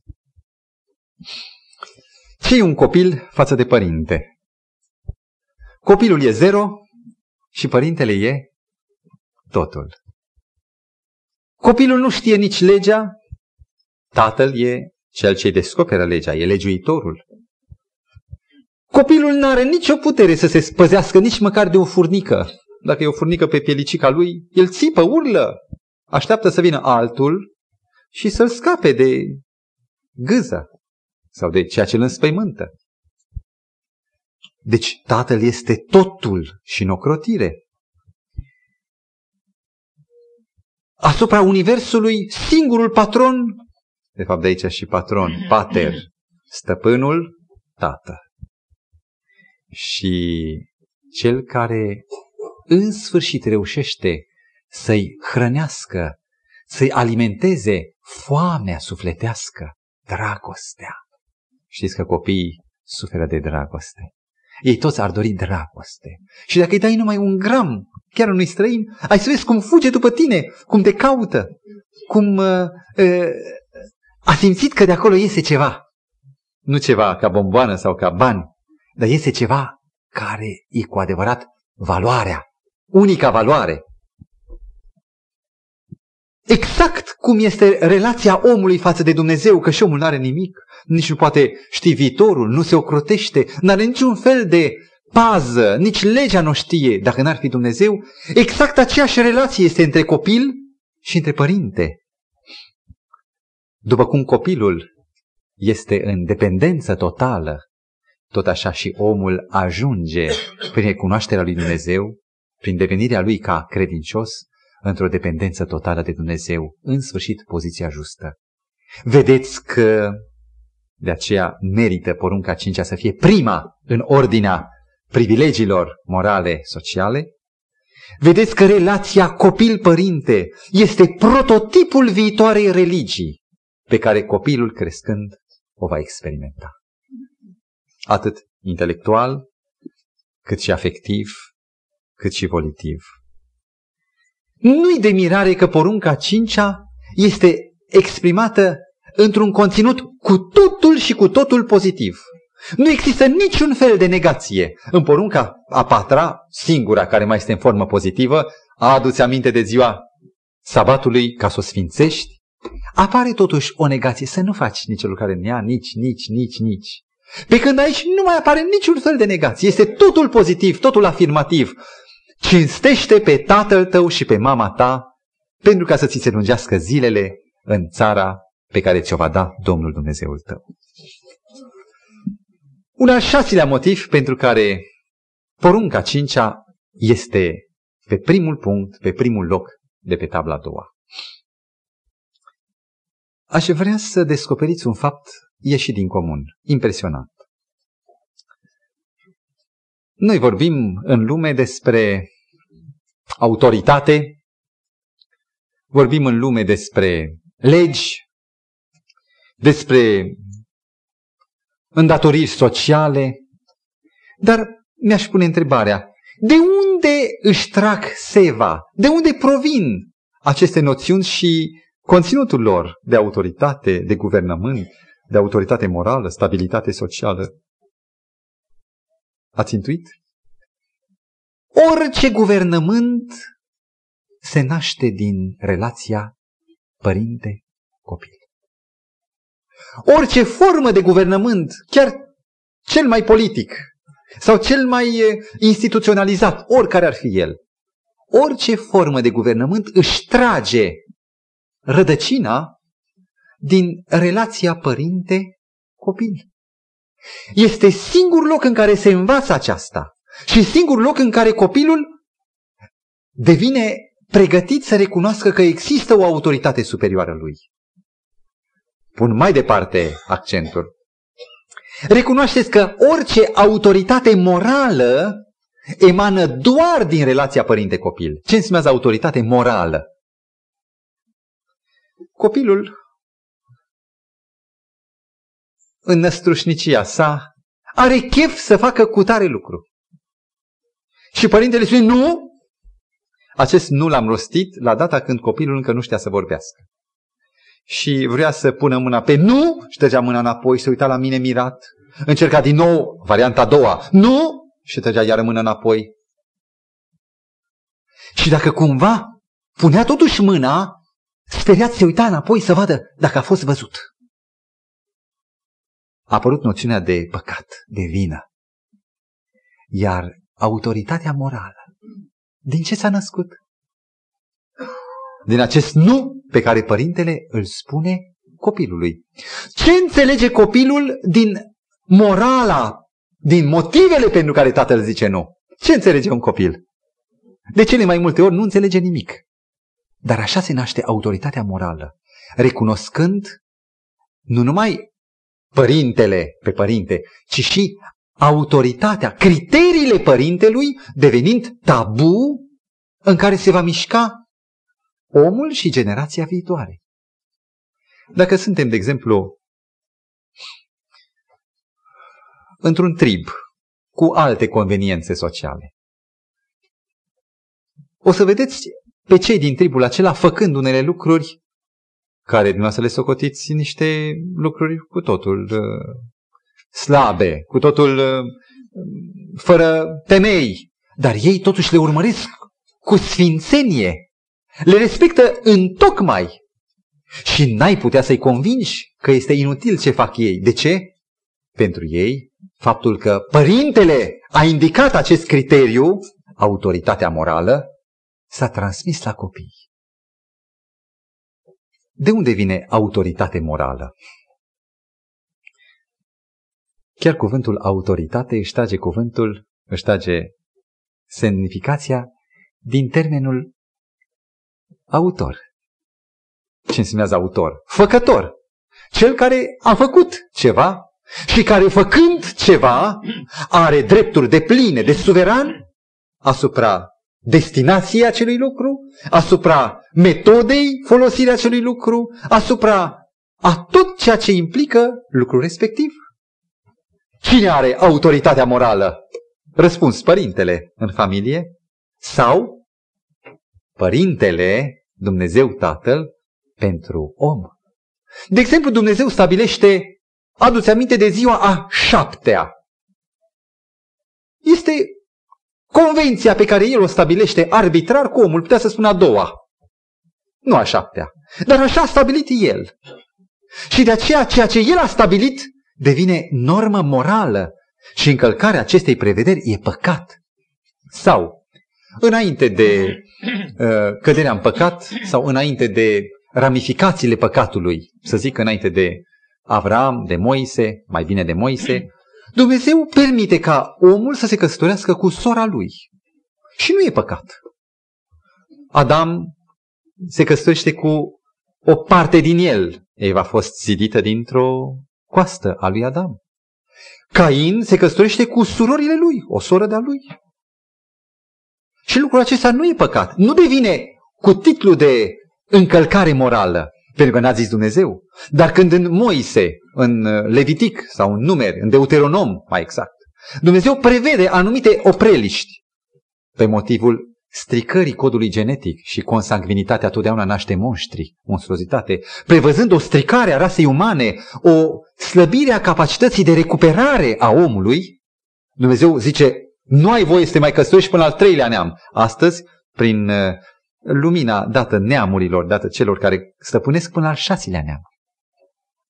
Ce e un copil față de părinte? Copilul e zero și părintele e totul. Copilul nu știe nici legea, tatăl e cel ce descoperă legea, e legiuitorul. Copilul nu are nicio putere să se spăzească nici măcar de o furnică. Dacă e o furnică pe pielicica lui, el țipă, urlă, așteaptă să vină altul și să-l scape de gâză sau de ceea ce îl înspăimântă. Deci tatăl este totul și în ocrotire. Asupra universului, singurul patron, de fapt de aici și patron, pater, stăpânul, tată. Și cel care în sfârșit reușește să-i hrănească, să-i alimenteze foamea sufletească, dragostea. Știți că copiii suferă de dragoste. Ei toți ar dori dragoste. Și dacă îi dai numai un gram, chiar unui străin, ai să vezi cum fuge după tine, cum te caută, cum uh, uh, a simțit că de acolo iese ceva. Nu ceva ca bomboană sau ca bani, dar iese ceva care e cu adevărat valoarea, unica valoare. Exact cum este relația omului față de Dumnezeu, că și omul nu are nimic, nici nu poate ști viitorul, nu se ocrotește, nu are niciun fel de pază, nici legea nu știe, dacă n-ar fi Dumnezeu. Exact aceeași relație este între copil și între părinte. După cum copilul este în dependență totală, tot așa și omul ajunge prin recunoașterea lui Dumnezeu prin devenirea lui ca credincios, într-o dependență totală de Dumnezeu, în sfârșit poziția justă. Vedeți că de aceea merită porunca cincea să fie prima în ordinea privilegiilor morale sociale. Vedeți că relația copil-părinte este prototipul viitoarei religii pe care copilul crescând o va experimenta. Atât intelectual, cât și afectiv, cât și volitiv. Nu-i de mirare că porunca cincea este exprimată într-un conținut cu totul și cu totul pozitiv. Nu există niciun fel de negație. În porunca a patra, singura care mai este în formă pozitivă, a adus aminte de ziua sabatului ca să o sfințești, apare totuși o negație să nu faci nicio lucrare în ea, nici, nici, nici, nici. Pe când aici nu mai apare niciun fel de negație. Este totul pozitiv, totul afirmativ. Cinstește pe tatăl tău și pe mama ta pentru ca să ți se lungească zilele în țara pe care ți-o va da Domnul Dumnezeul tău. Un al șaselea motiv pentru care porunca cincea este pe primul punct, pe primul loc de pe tabla a doua. Aș vrea să descoperiți un fapt ieșit din comun, impresionant. Noi vorbim în lume despre autoritate, vorbim în lume despre legi, despre îndatoriri sociale, dar mi-aș pune întrebarea, de unde își trag seva? De unde provin aceste noțiuni și conținutul lor de autoritate, de guvernământ, de autoritate morală, stabilitate socială? Ați intuit? Orice guvernământ se naște din relația părinte-copil. Orice formă de guvernământ, chiar cel mai politic sau cel mai instituționalizat, oricare ar fi el, orice formă de guvernământ își trage rădăcina din relația părinte-copil. Este singur loc în care se învață aceasta și singur loc în care copilul devine pregătit să recunoască că există o autoritate superioară lui. Pun mai departe accentul. Recunoașteți că orice autoritate morală emană doar din relația părinte-copil. Ce înseamnă autoritate morală? Copilul, în năstrușnicia sa, are chef să facă cutare lucru. Și părintele spune, nu, acest nu l-am rostit la data când copilul încă nu știa să vorbească. Și vrea să pună mâna pe nu, ștergea mâna înapoi, se uita la mine mirat. Încerca din nou varianta a doua, nu, și trăgea iară mâna înapoi. Și dacă cumva punea totuși mâna, speriat se uita înapoi să vadă dacă a fost văzut. A apărut noțiunea de păcat, de vină. Iar autoritatea morală din ce s-a născut? Din acest nu pe care părintele îl spune copilului. Ce înțelege copilul din morala, din motivele pentru care tatăl zice nu? Ce înțelege un copil? De cele mai multe ori nu înțelege nimic. Dar așa se naște autoritatea morală, recunoscând nu numai părintele pe părinte, ci și autoritatea, criteriile părintelui devenind tabu în care se va mișca omul și generația viitoare. Dacă suntem, de exemplu, într-un trib cu alte conveniențe sociale, o să vedeți pe cei din tribul acela făcând unele lucruri care dumneavoastră le socotiți niște lucruri cu totul uh, slabe, cu totul uh, fără temei, dar ei totuși le urmăresc cu sfințenie, le respectă în tocmai și n-ai putea să-i convingi că este inutil ce fac ei. De ce? Pentru ei, faptul că părintele a indicat acest criteriu, autoritatea morală, s-a transmis la copii. De unde vine autoritate morală? Chiar cuvântul autoritate își trage cuvântul, își trage semnificația din termenul autor. Ce înseamnă autor? Făcător. Cel care a făcut ceva și care făcând ceva are drepturi de pline, de suveran asupra destinației acelui lucru, asupra metodei folosirii acelui lucru, asupra a tot ceea ce implică lucrul respectiv. Cine are autoritatea morală? Răspuns, părintele în familie sau părintele, Dumnezeu Tatăl, pentru om. De exemplu, Dumnezeu stabilește, aduți aminte de ziua a șaptea. Este convenția pe care el o stabilește arbitrar cu omul, putea să spună a doua. Nu a șaptea. Dar așa a stabilit el. Și de aceea ceea ce el a stabilit devine normă morală și încălcarea acestei prevederi e păcat. Sau, înainte de uh, căderea în păcat sau înainte de ramificațiile păcatului, să zic înainte de Avram, de Moise, mai bine de Moise, Dumnezeu permite ca omul să se căsătorească cu sora lui. Și nu e păcat. Adam se căsătorește cu o parte din el. Eva a fost zidită dintr-o coastă a lui Adam. Cain se căsătorește cu surorile lui, o soră de-a lui. Și lucrul acesta nu e păcat. Nu devine cu titlu de încălcare morală, pentru că n-a zis Dumnezeu. Dar când în Moise, în Levitic sau în Numeri, în Deuteronom mai exact, Dumnezeu prevede anumite opreliști pe motivul stricării codului genetic și consanguinitatea totdeauna naște monștri, monstruozitate, prevăzând o stricare a rasei umane, o slăbire a capacității de recuperare a omului, Dumnezeu zice, nu ai voie să te mai căsătorești până al treilea neam. Astăzi, prin uh, lumina dată neamurilor, dată celor care stăpânesc până al șaselea neam,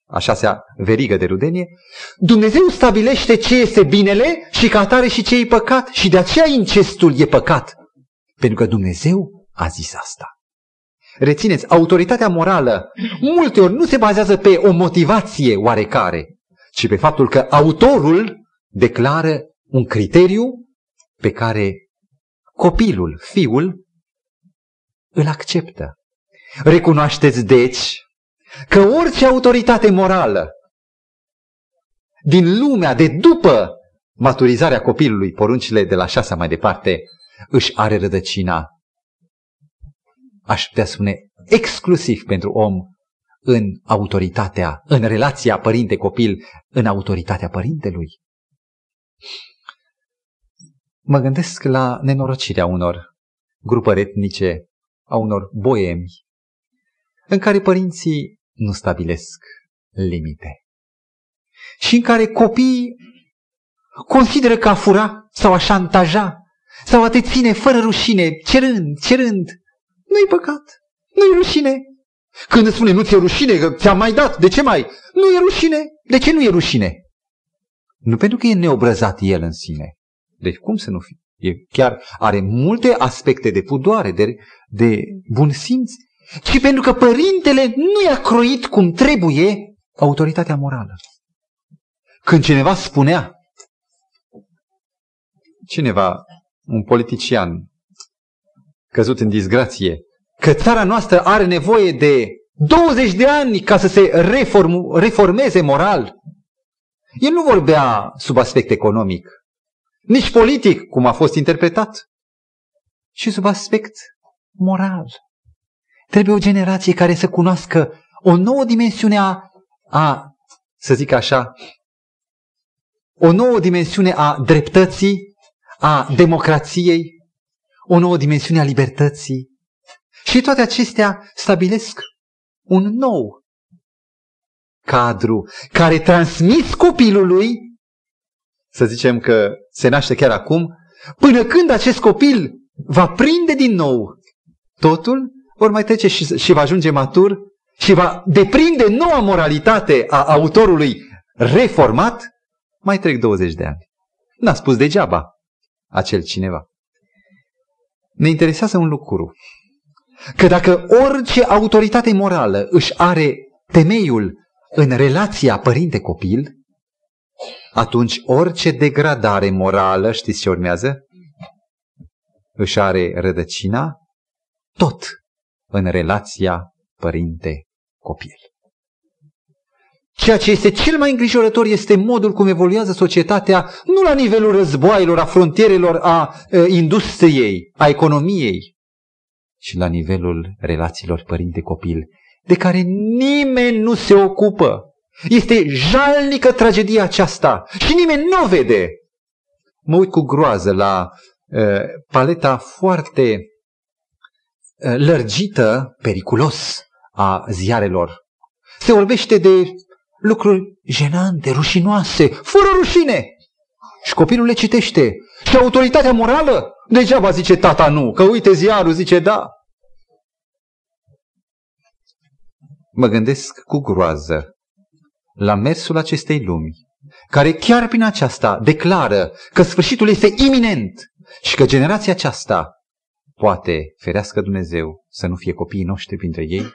a șasea verigă de rudenie, Dumnezeu stabilește ce este binele și ca atare și ce e păcat și de aceea incestul e păcat. Pentru că Dumnezeu a zis asta. Rețineți, autoritatea morală multe ori nu se bazează pe o motivație oarecare, ci pe faptul că autorul declară un criteriu pe care copilul, fiul, îl acceptă. Recunoașteți, deci, că orice autoritate morală din lumea de după maturizarea copilului, poruncile de la șasea mai departe, își are rădăcina, aș putea spune, exclusiv pentru om în autoritatea, în relația părinte-copil, în autoritatea părintelui. Mă gândesc la nenorocirea unor grupări etnice, a unor boemi, în care părinții nu stabilesc limite și în care copiii consideră că a fura sau a șantaja sau a te ține fără rușine, cerând, cerând. Nu-i păcat, nu-i rușine. Când îți spune nu ți-e rușine, că ți-am mai dat, de ce mai? Nu e rușine. De ce nu e rușine? Nu pentru că e neobrăzat el în sine. Deci cum să nu fie? E chiar are multe aspecte de pudoare, de, de bun simț, ci pentru că părintele nu i-a croit cum trebuie autoritatea morală. Când cineva spunea, cineva un politician căzut în disgrație, că țara noastră are nevoie de 20 de ani ca să se reform, reformeze moral. El nu vorbea sub aspect economic, nici politic, cum a fost interpretat, ci sub aspect moral. Trebuie o generație care să cunoască o nouă dimensiune a, a să zic așa, o nouă dimensiune a dreptății, a democrației, o nouă dimensiune a libertății. Și toate acestea stabilesc un nou cadru care transmis copilului, să zicem că se naște chiar acum, până când acest copil va prinde din nou totul, ori mai trece și, și va ajunge matur și va deprinde noua moralitate a autorului reformat, mai trec 20 de ani. N-a spus degeaba acel cineva. Ne interesează un lucru. Că dacă orice autoritate morală își are temeiul în relația părinte-copil, atunci orice degradare morală, știți ce urmează? își are rădăcina tot în relația părinte-copil. Ceea ce este cel mai îngrijorător este modul cum evoluează societatea, nu la nivelul războaielor, a frontierelor, a e, industriei, a economiei, ci la nivelul relațiilor părinte-copil, de care nimeni nu se ocupă. Este jalnică tragedia aceasta și nimeni nu o vede. Mă uit cu groază la uh, paleta foarte uh, lărgită, periculos, a ziarelor. Se vorbește de lucruri jenante, rușinoase, fără rușine. Și copilul le citește. Și autoritatea morală? Degeaba zice tata nu, că uite ziarul zice da. Mă gândesc cu groază la mersul acestei lumi, care chiar prin aceasta declară că sfârșitul este iminent și că generația aceasta poate, ferească Dumnezeu, să nu fie copiii noștri printre ei,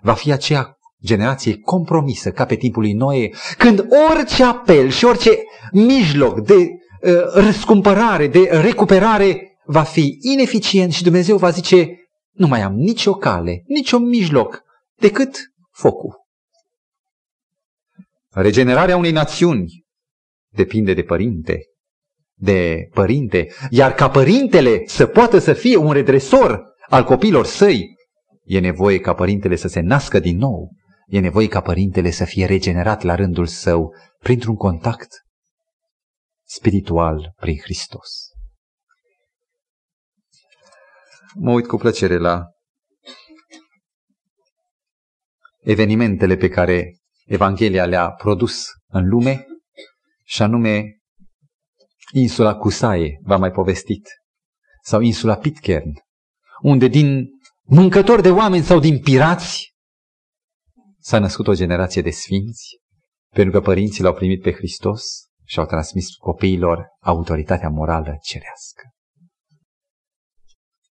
va fi aceea generație compromisă ca pe timpul lui Noe, când orice apel și orice mijloc de uh, răscumpărare, de recuperare va fi ineficient și Dumnezeu va zice, nu mai am nicio cale, nicio mijloc, decât focul. Regenerarea unei națiuni depinde de părinte, de părinte, iar ca părintele să poată să fie un redresor al copilor săi, e nevoie ca părintele să se nască din nou, e nevoie ca părintele să fie regenerat la rândul său printr-un contact spiritual prin Hristos. Mă uit cu plăcere la evenimentele pe care Evanghelia le-a produs în lume, și anume insula Cusaie, v-am mai povestit, sau insula Pitcairn, unde din mâncători de oameni sau din pirați s-a născut o generație de sfinți, pentru că părinții l-au primit pe Hristos și au transmis copiilor autoritatea morală cerească.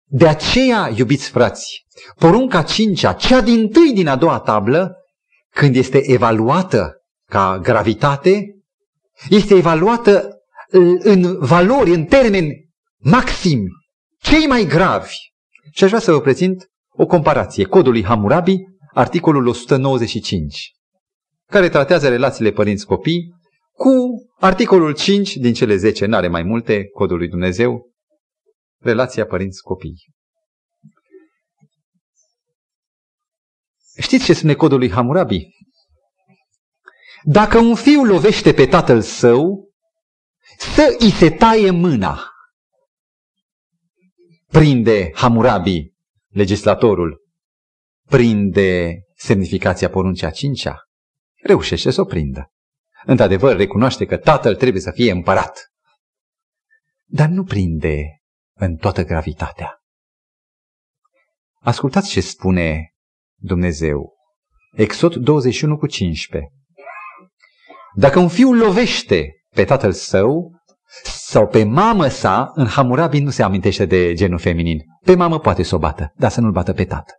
De aceea, iubiți frați, porunca cincea, cea din tâi din a doua tablă, când este evaluată ca gravitate, este evaluată în valori, în termeni maximi, cei mai gravi. Și aș vrea să vă prezint o comparație. Codul lui Hammurabi, articolul 195, care tratează relațiile părinți-copii cu articolul 5 din cele 10, n-are mai multe, codul lui Dumnezeu, relația părinți-copii. Știți ce spune codul lui Hammurabi? Dacă un fiu lovește pe tatăl său, să îi se taie mâna. Prinde Hammurabi, legislatorul, prinde semnificația poruncea cincea, reușește să o prindă. Într-adevăr, recunoaște că tatăl trebuie să fie împărat. Dar nu prinde în toată gravitatea. Ascultați ce spune Dumnezeu. Exod 21 cu 15. Dacă un fiu lovește pe tatăl său sau pe mamă sa, în Hamurabi nu se amintește de genul feminin. Pe mamă poate să o bată, dar să nu-l bată pe tată.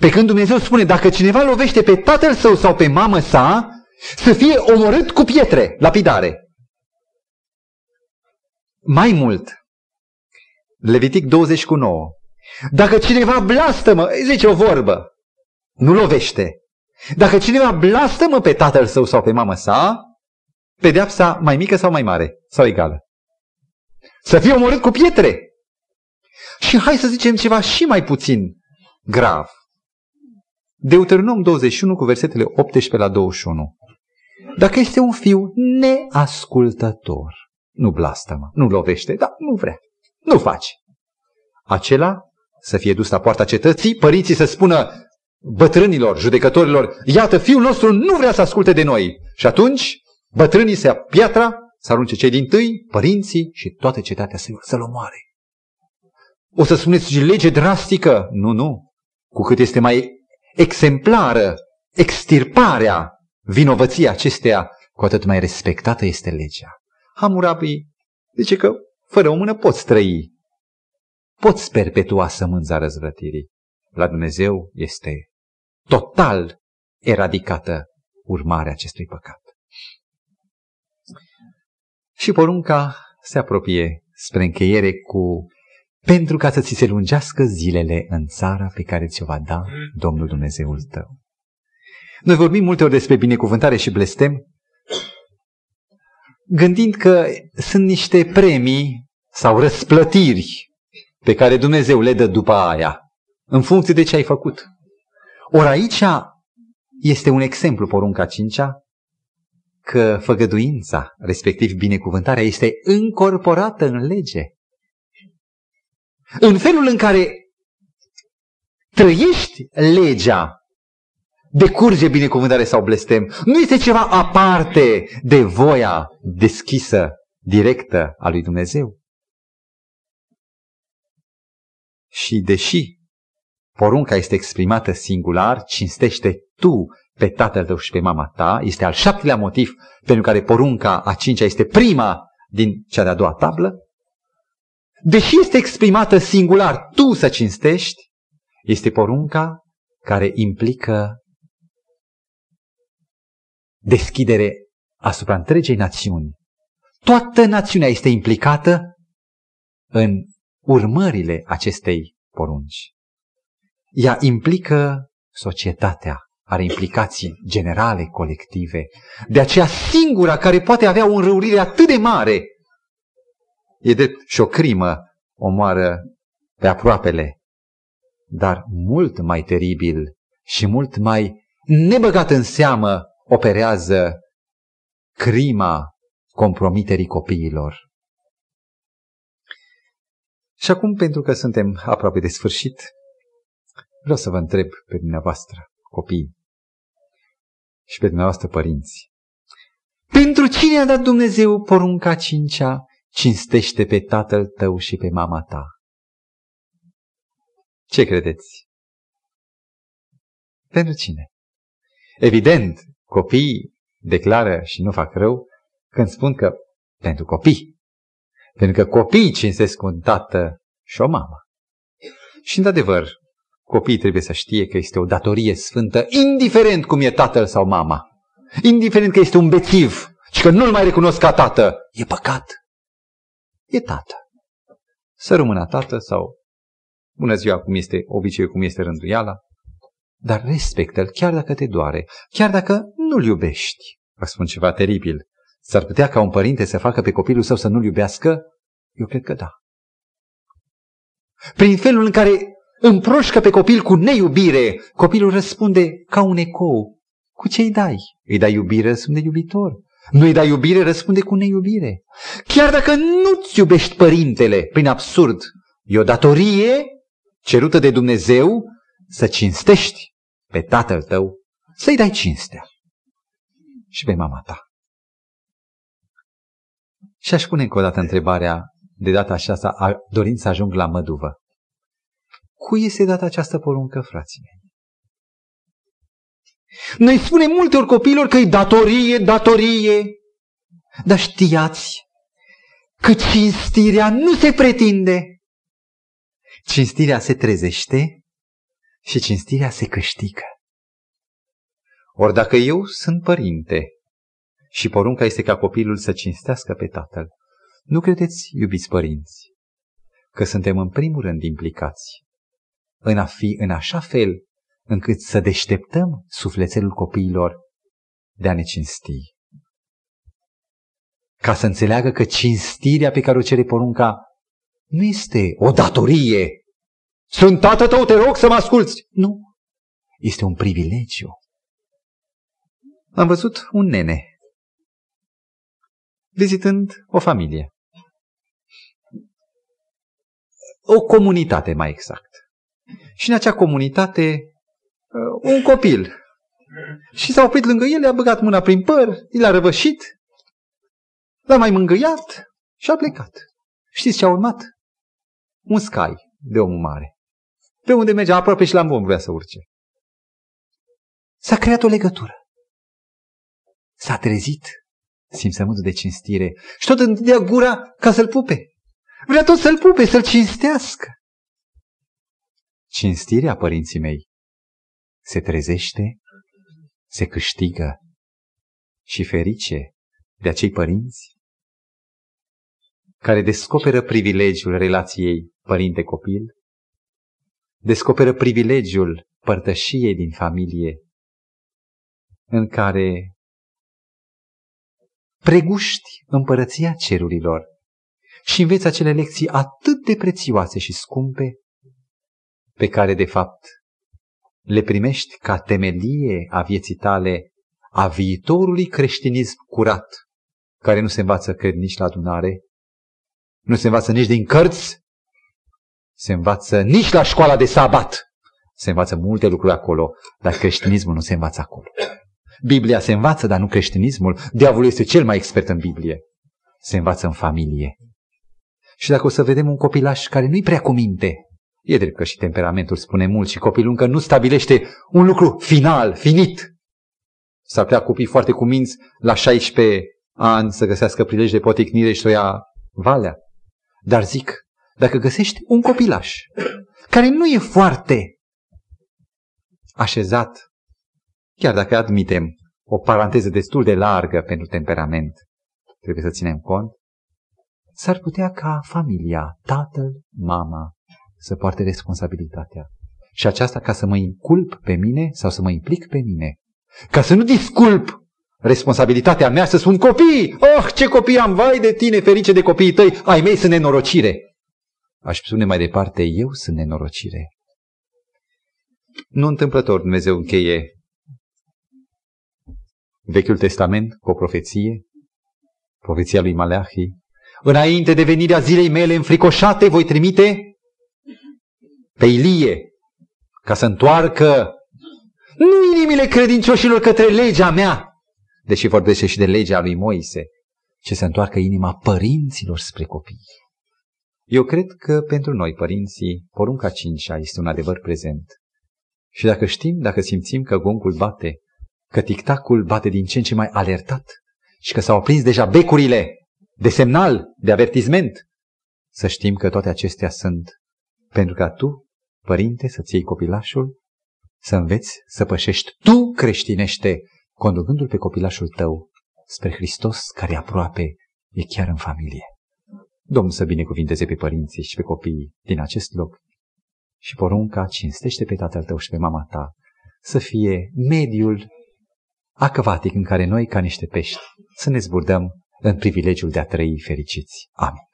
Pe când Dumnezeu spune, dacă cineva lovește pe tatăl său sau pe mamă sa, să fie omorât cu pietre, lapidare. Mai mult, Levitic 20 cu 9. Dacă cineva blastămă, zice o vorbă, nu lovește. Dacă cineva blastămă pe tatăl său sau pe mama sa, pedeapsa mai mică sau mai mare, sau egală. Să fie omorât cu pietre. Și hai să zicem ceva și mai puțin grav. Deuteronom 21 cu versetele 18 la 21. Dacă este un fiu neascultător, nu blastămă, nu lovește, dar nu vrea, nu face. Acela să fie dus la poarta cetății, părinții să spună bătrânilor, judecătorilor, iată, fiul nostru nu vrea să asculte de noi. Și atunci, bătrânii să ia piatra, să arunce cei din tâi, părinții și toată cetatea să, să-l omoare. O să spuneți lege drastică? Nu, nu. Cu cât este mai exemplară extirparea vinovăției acesteia, cu atât mai respectată este legea. Hamurabi zice că fără o mână poți trăi, poți perpetua sămânța răzvrătirii. La Dumnezeu este total eradicată urmarea acestui păcat. Și porunca se apropie spre încheiere cu pentru ca să ți se lungească zilele în țara pe care ți-o va da Domnul Dumnezeul tău. Noi vorbim multe ori despre binecuvântare și blestem, gândind că sunt niște premii sau răsplătiri pe care Dumnezeu le dă după aia, în funcție de ce ai făcut. Ori aici este un exemplu, porunca cincea, că făgăduința, respectiv binecuvântarea, este încorporată în lege. În felul în care trăiești legea, decurge binecuvântare sau blestem. Nu este ceva aparte de voia deschisă, directă a lui Dumnezeu. Și deși porunca este exprimată singular, cinstește tu pe tatăl tău și pe mama ta, este al șaptelea motiv pentru care porunca a cincea este prima din cea de-a doua tablă, deși este exprimată singular, tu să cinstești, este porunca care implică deschidere asupra întregei națiuni. Toată națiunea este implicată în urmările acestei porunci. Ea implică societatea, are implicații generale, colective. De aceea singura care poate avea o înrăurire atât de mare e drept și o crimă omoară pe aproapele, dar mult mai teribil și mult mai nebăgat în seamă operează crima compromiterii copiilor. Și acum, pentru că suntem aproape de sfârșit, vreau să vă întreb pe dumneavoastră, copii, și pe dumneavoastră părinți. Pentru cine a dat Dumnezeu porunca cincea, cinstește pe tatăl tău și pe mama ta? Ce credeți? Pentru cine? Evident, copiii declară și nu fac rău când spun că pentru copii. Pentru că copiii cinstesc un tată și o mamă. Și, într-adevăr, copiii trebuie să știe că este o datorie sfântă, indiferent cum e tatăl sau mama. Indiferent că este un bețiv și că nu-l mai recunosc ca tată. E păcat. E tată. Să rămână tată sau bună ziua cum este obiceiul, cum este rânduiala. Dar respectă-l chiar dacă te doare, chiar dacă nu-l iubești. Vă spun ceva teribil. S-ar putea ca un părinte să facă pe copilul său să nu-l iubească? Eu cred că da. Prin felul în care împroșcă pe copil cu neiubire, copilul răspunde ca un ecou. Cu ce îi dai? Îi dai iubire, răspunde iubitor. Nu îi dai iubire, răspunde cu neiubire. Chiar dacă nu-ți iubești părintele, prin absurd, e o datorie cerută de Dumnezeu să cinstești pe tatăl tău, să-i dai cinstea și pe mama ta. Și aș pune încă o dată întrebarea, de data aceasta, dorind să ajung la măduvă. Cui este dată această poruncă, frații mei? Noi spunem multe ori copiilor că e datorie, datorie. Dar știați că cinstirea nu se pretinde. Cinstirea se trezește și cinstirea se câștigă. Ori dacă eu sunt părinte și porunca este ca copilul să cinstească pe tatăl, nu credeți, iubiți părinți, că suntem în primul rând implicați în a fi în așa fel încât să deșteptăm sufletelul copiilor de a ne cinsti. Ca să înțeleagă că cinstirea pe care o cere porunca nu este o datorie. Sunt tată tău, te rog să mă asculți. Nu. Este un privilegiu. Am văzut un nene vizitând o familie. O comunitate, mai exact. Și în acea comunitate, uh, un copil. Și s-a oprit lângă el, i-a băgat mâna prin păr, i l-a răvășit, l-a mai mângâiat și a plecat. Știți ce a urmat? Un scai de omul mare. Pe unde mergea aproape și la vom vrea să urce. S-a creat o legătură. S-a trezit simțământul de cinstire și tot întindea gura ca să-l pupe. Vrea tot să-l pupe, să-l cinstească. Cinstirea, părinții mei, se trezește, se câștigă și ferice de acei părinți care descoperă privilegiul relației părinte-copil, descoperă privilegiul părtășiei din familie, în care preguști împărăția cerurilor și înveți acele lecții atât de prețioase și scumpe, pe care, de fapt, le primești ca temelie a vieții tale, a viitorului creștinism curat, care nu se învață, cred, nici la adunare, nu se învață nici din cărți, se învață nici la școala de sabat. Se învață multe lucruri acolo, dar creștinismul nu se învață acolo. Biblia se învață, dar nu creștinismul. Diavolul este cel mai expert în Biblie. Se învață în familie. Și dacă o să vedem un copilaș care nu-i prea cu minte, e drept că și temperamentul spune mult și copilul încă nu stabilește un lucru final, finit. S-ar putea copii foarte cuminți la 16 ani să găsească prilej de poticnire și să o ia valea. Dar zic, dacă găsești un copilaș care nu e foarte așezat, chiar dacă admitem o paranteză destul de largă pentru temperament, trebuie să ținem cont, s-ar putea ca familia, tatăl, mama, să poarte responsabilitatea. Și aceasta ca să mă inculp pe mine sau să mă implic pe mine. Ca să nu disculp responsabilitatea mea să spun copii, oh, ce copii am, vai de tine, ferice de copiii tăi, ai mei sunt nenorocire. Aș spune mai departe, eu sunt nenorocire. Nu întâmplător Dumnezeu încheie Vechiul Testament cu o profeție, profeția lui Maleahi. Înainte de venirea zilei mele înfricoșate, voi trimite pe Ilie ca să întoarcă nu inimile credincioșilor către legea mea, deși vorbește și de legea lui Moise, ci să întoarcă inima părinților spre copii. Eu cred că pentru noi, părinții, porunca cincea este un adevăr prezent. Și dacă știm, dacă simțim că gongul bate, că tictacul bate din ce în ce mai alertat și că s-au aprins deja becurile de semnal, de avertisment, să știm că toate acestea sunt pentru ca tu, părinte, să-ți iei copilașul, să înveți să pășești tu creștinește, conducându-l pe copilașul tău spre Hristos care aproape e chiar în familie. Domnul să binecuvinteze pe părinții și pe copiii din acest loc și porunca cinstește pe tatăl tău și pe mama ta să fie mediul acvatic în care noi, ca niște pești, să ne zburdăm în privilegiul de a trăi fericiți. Amin.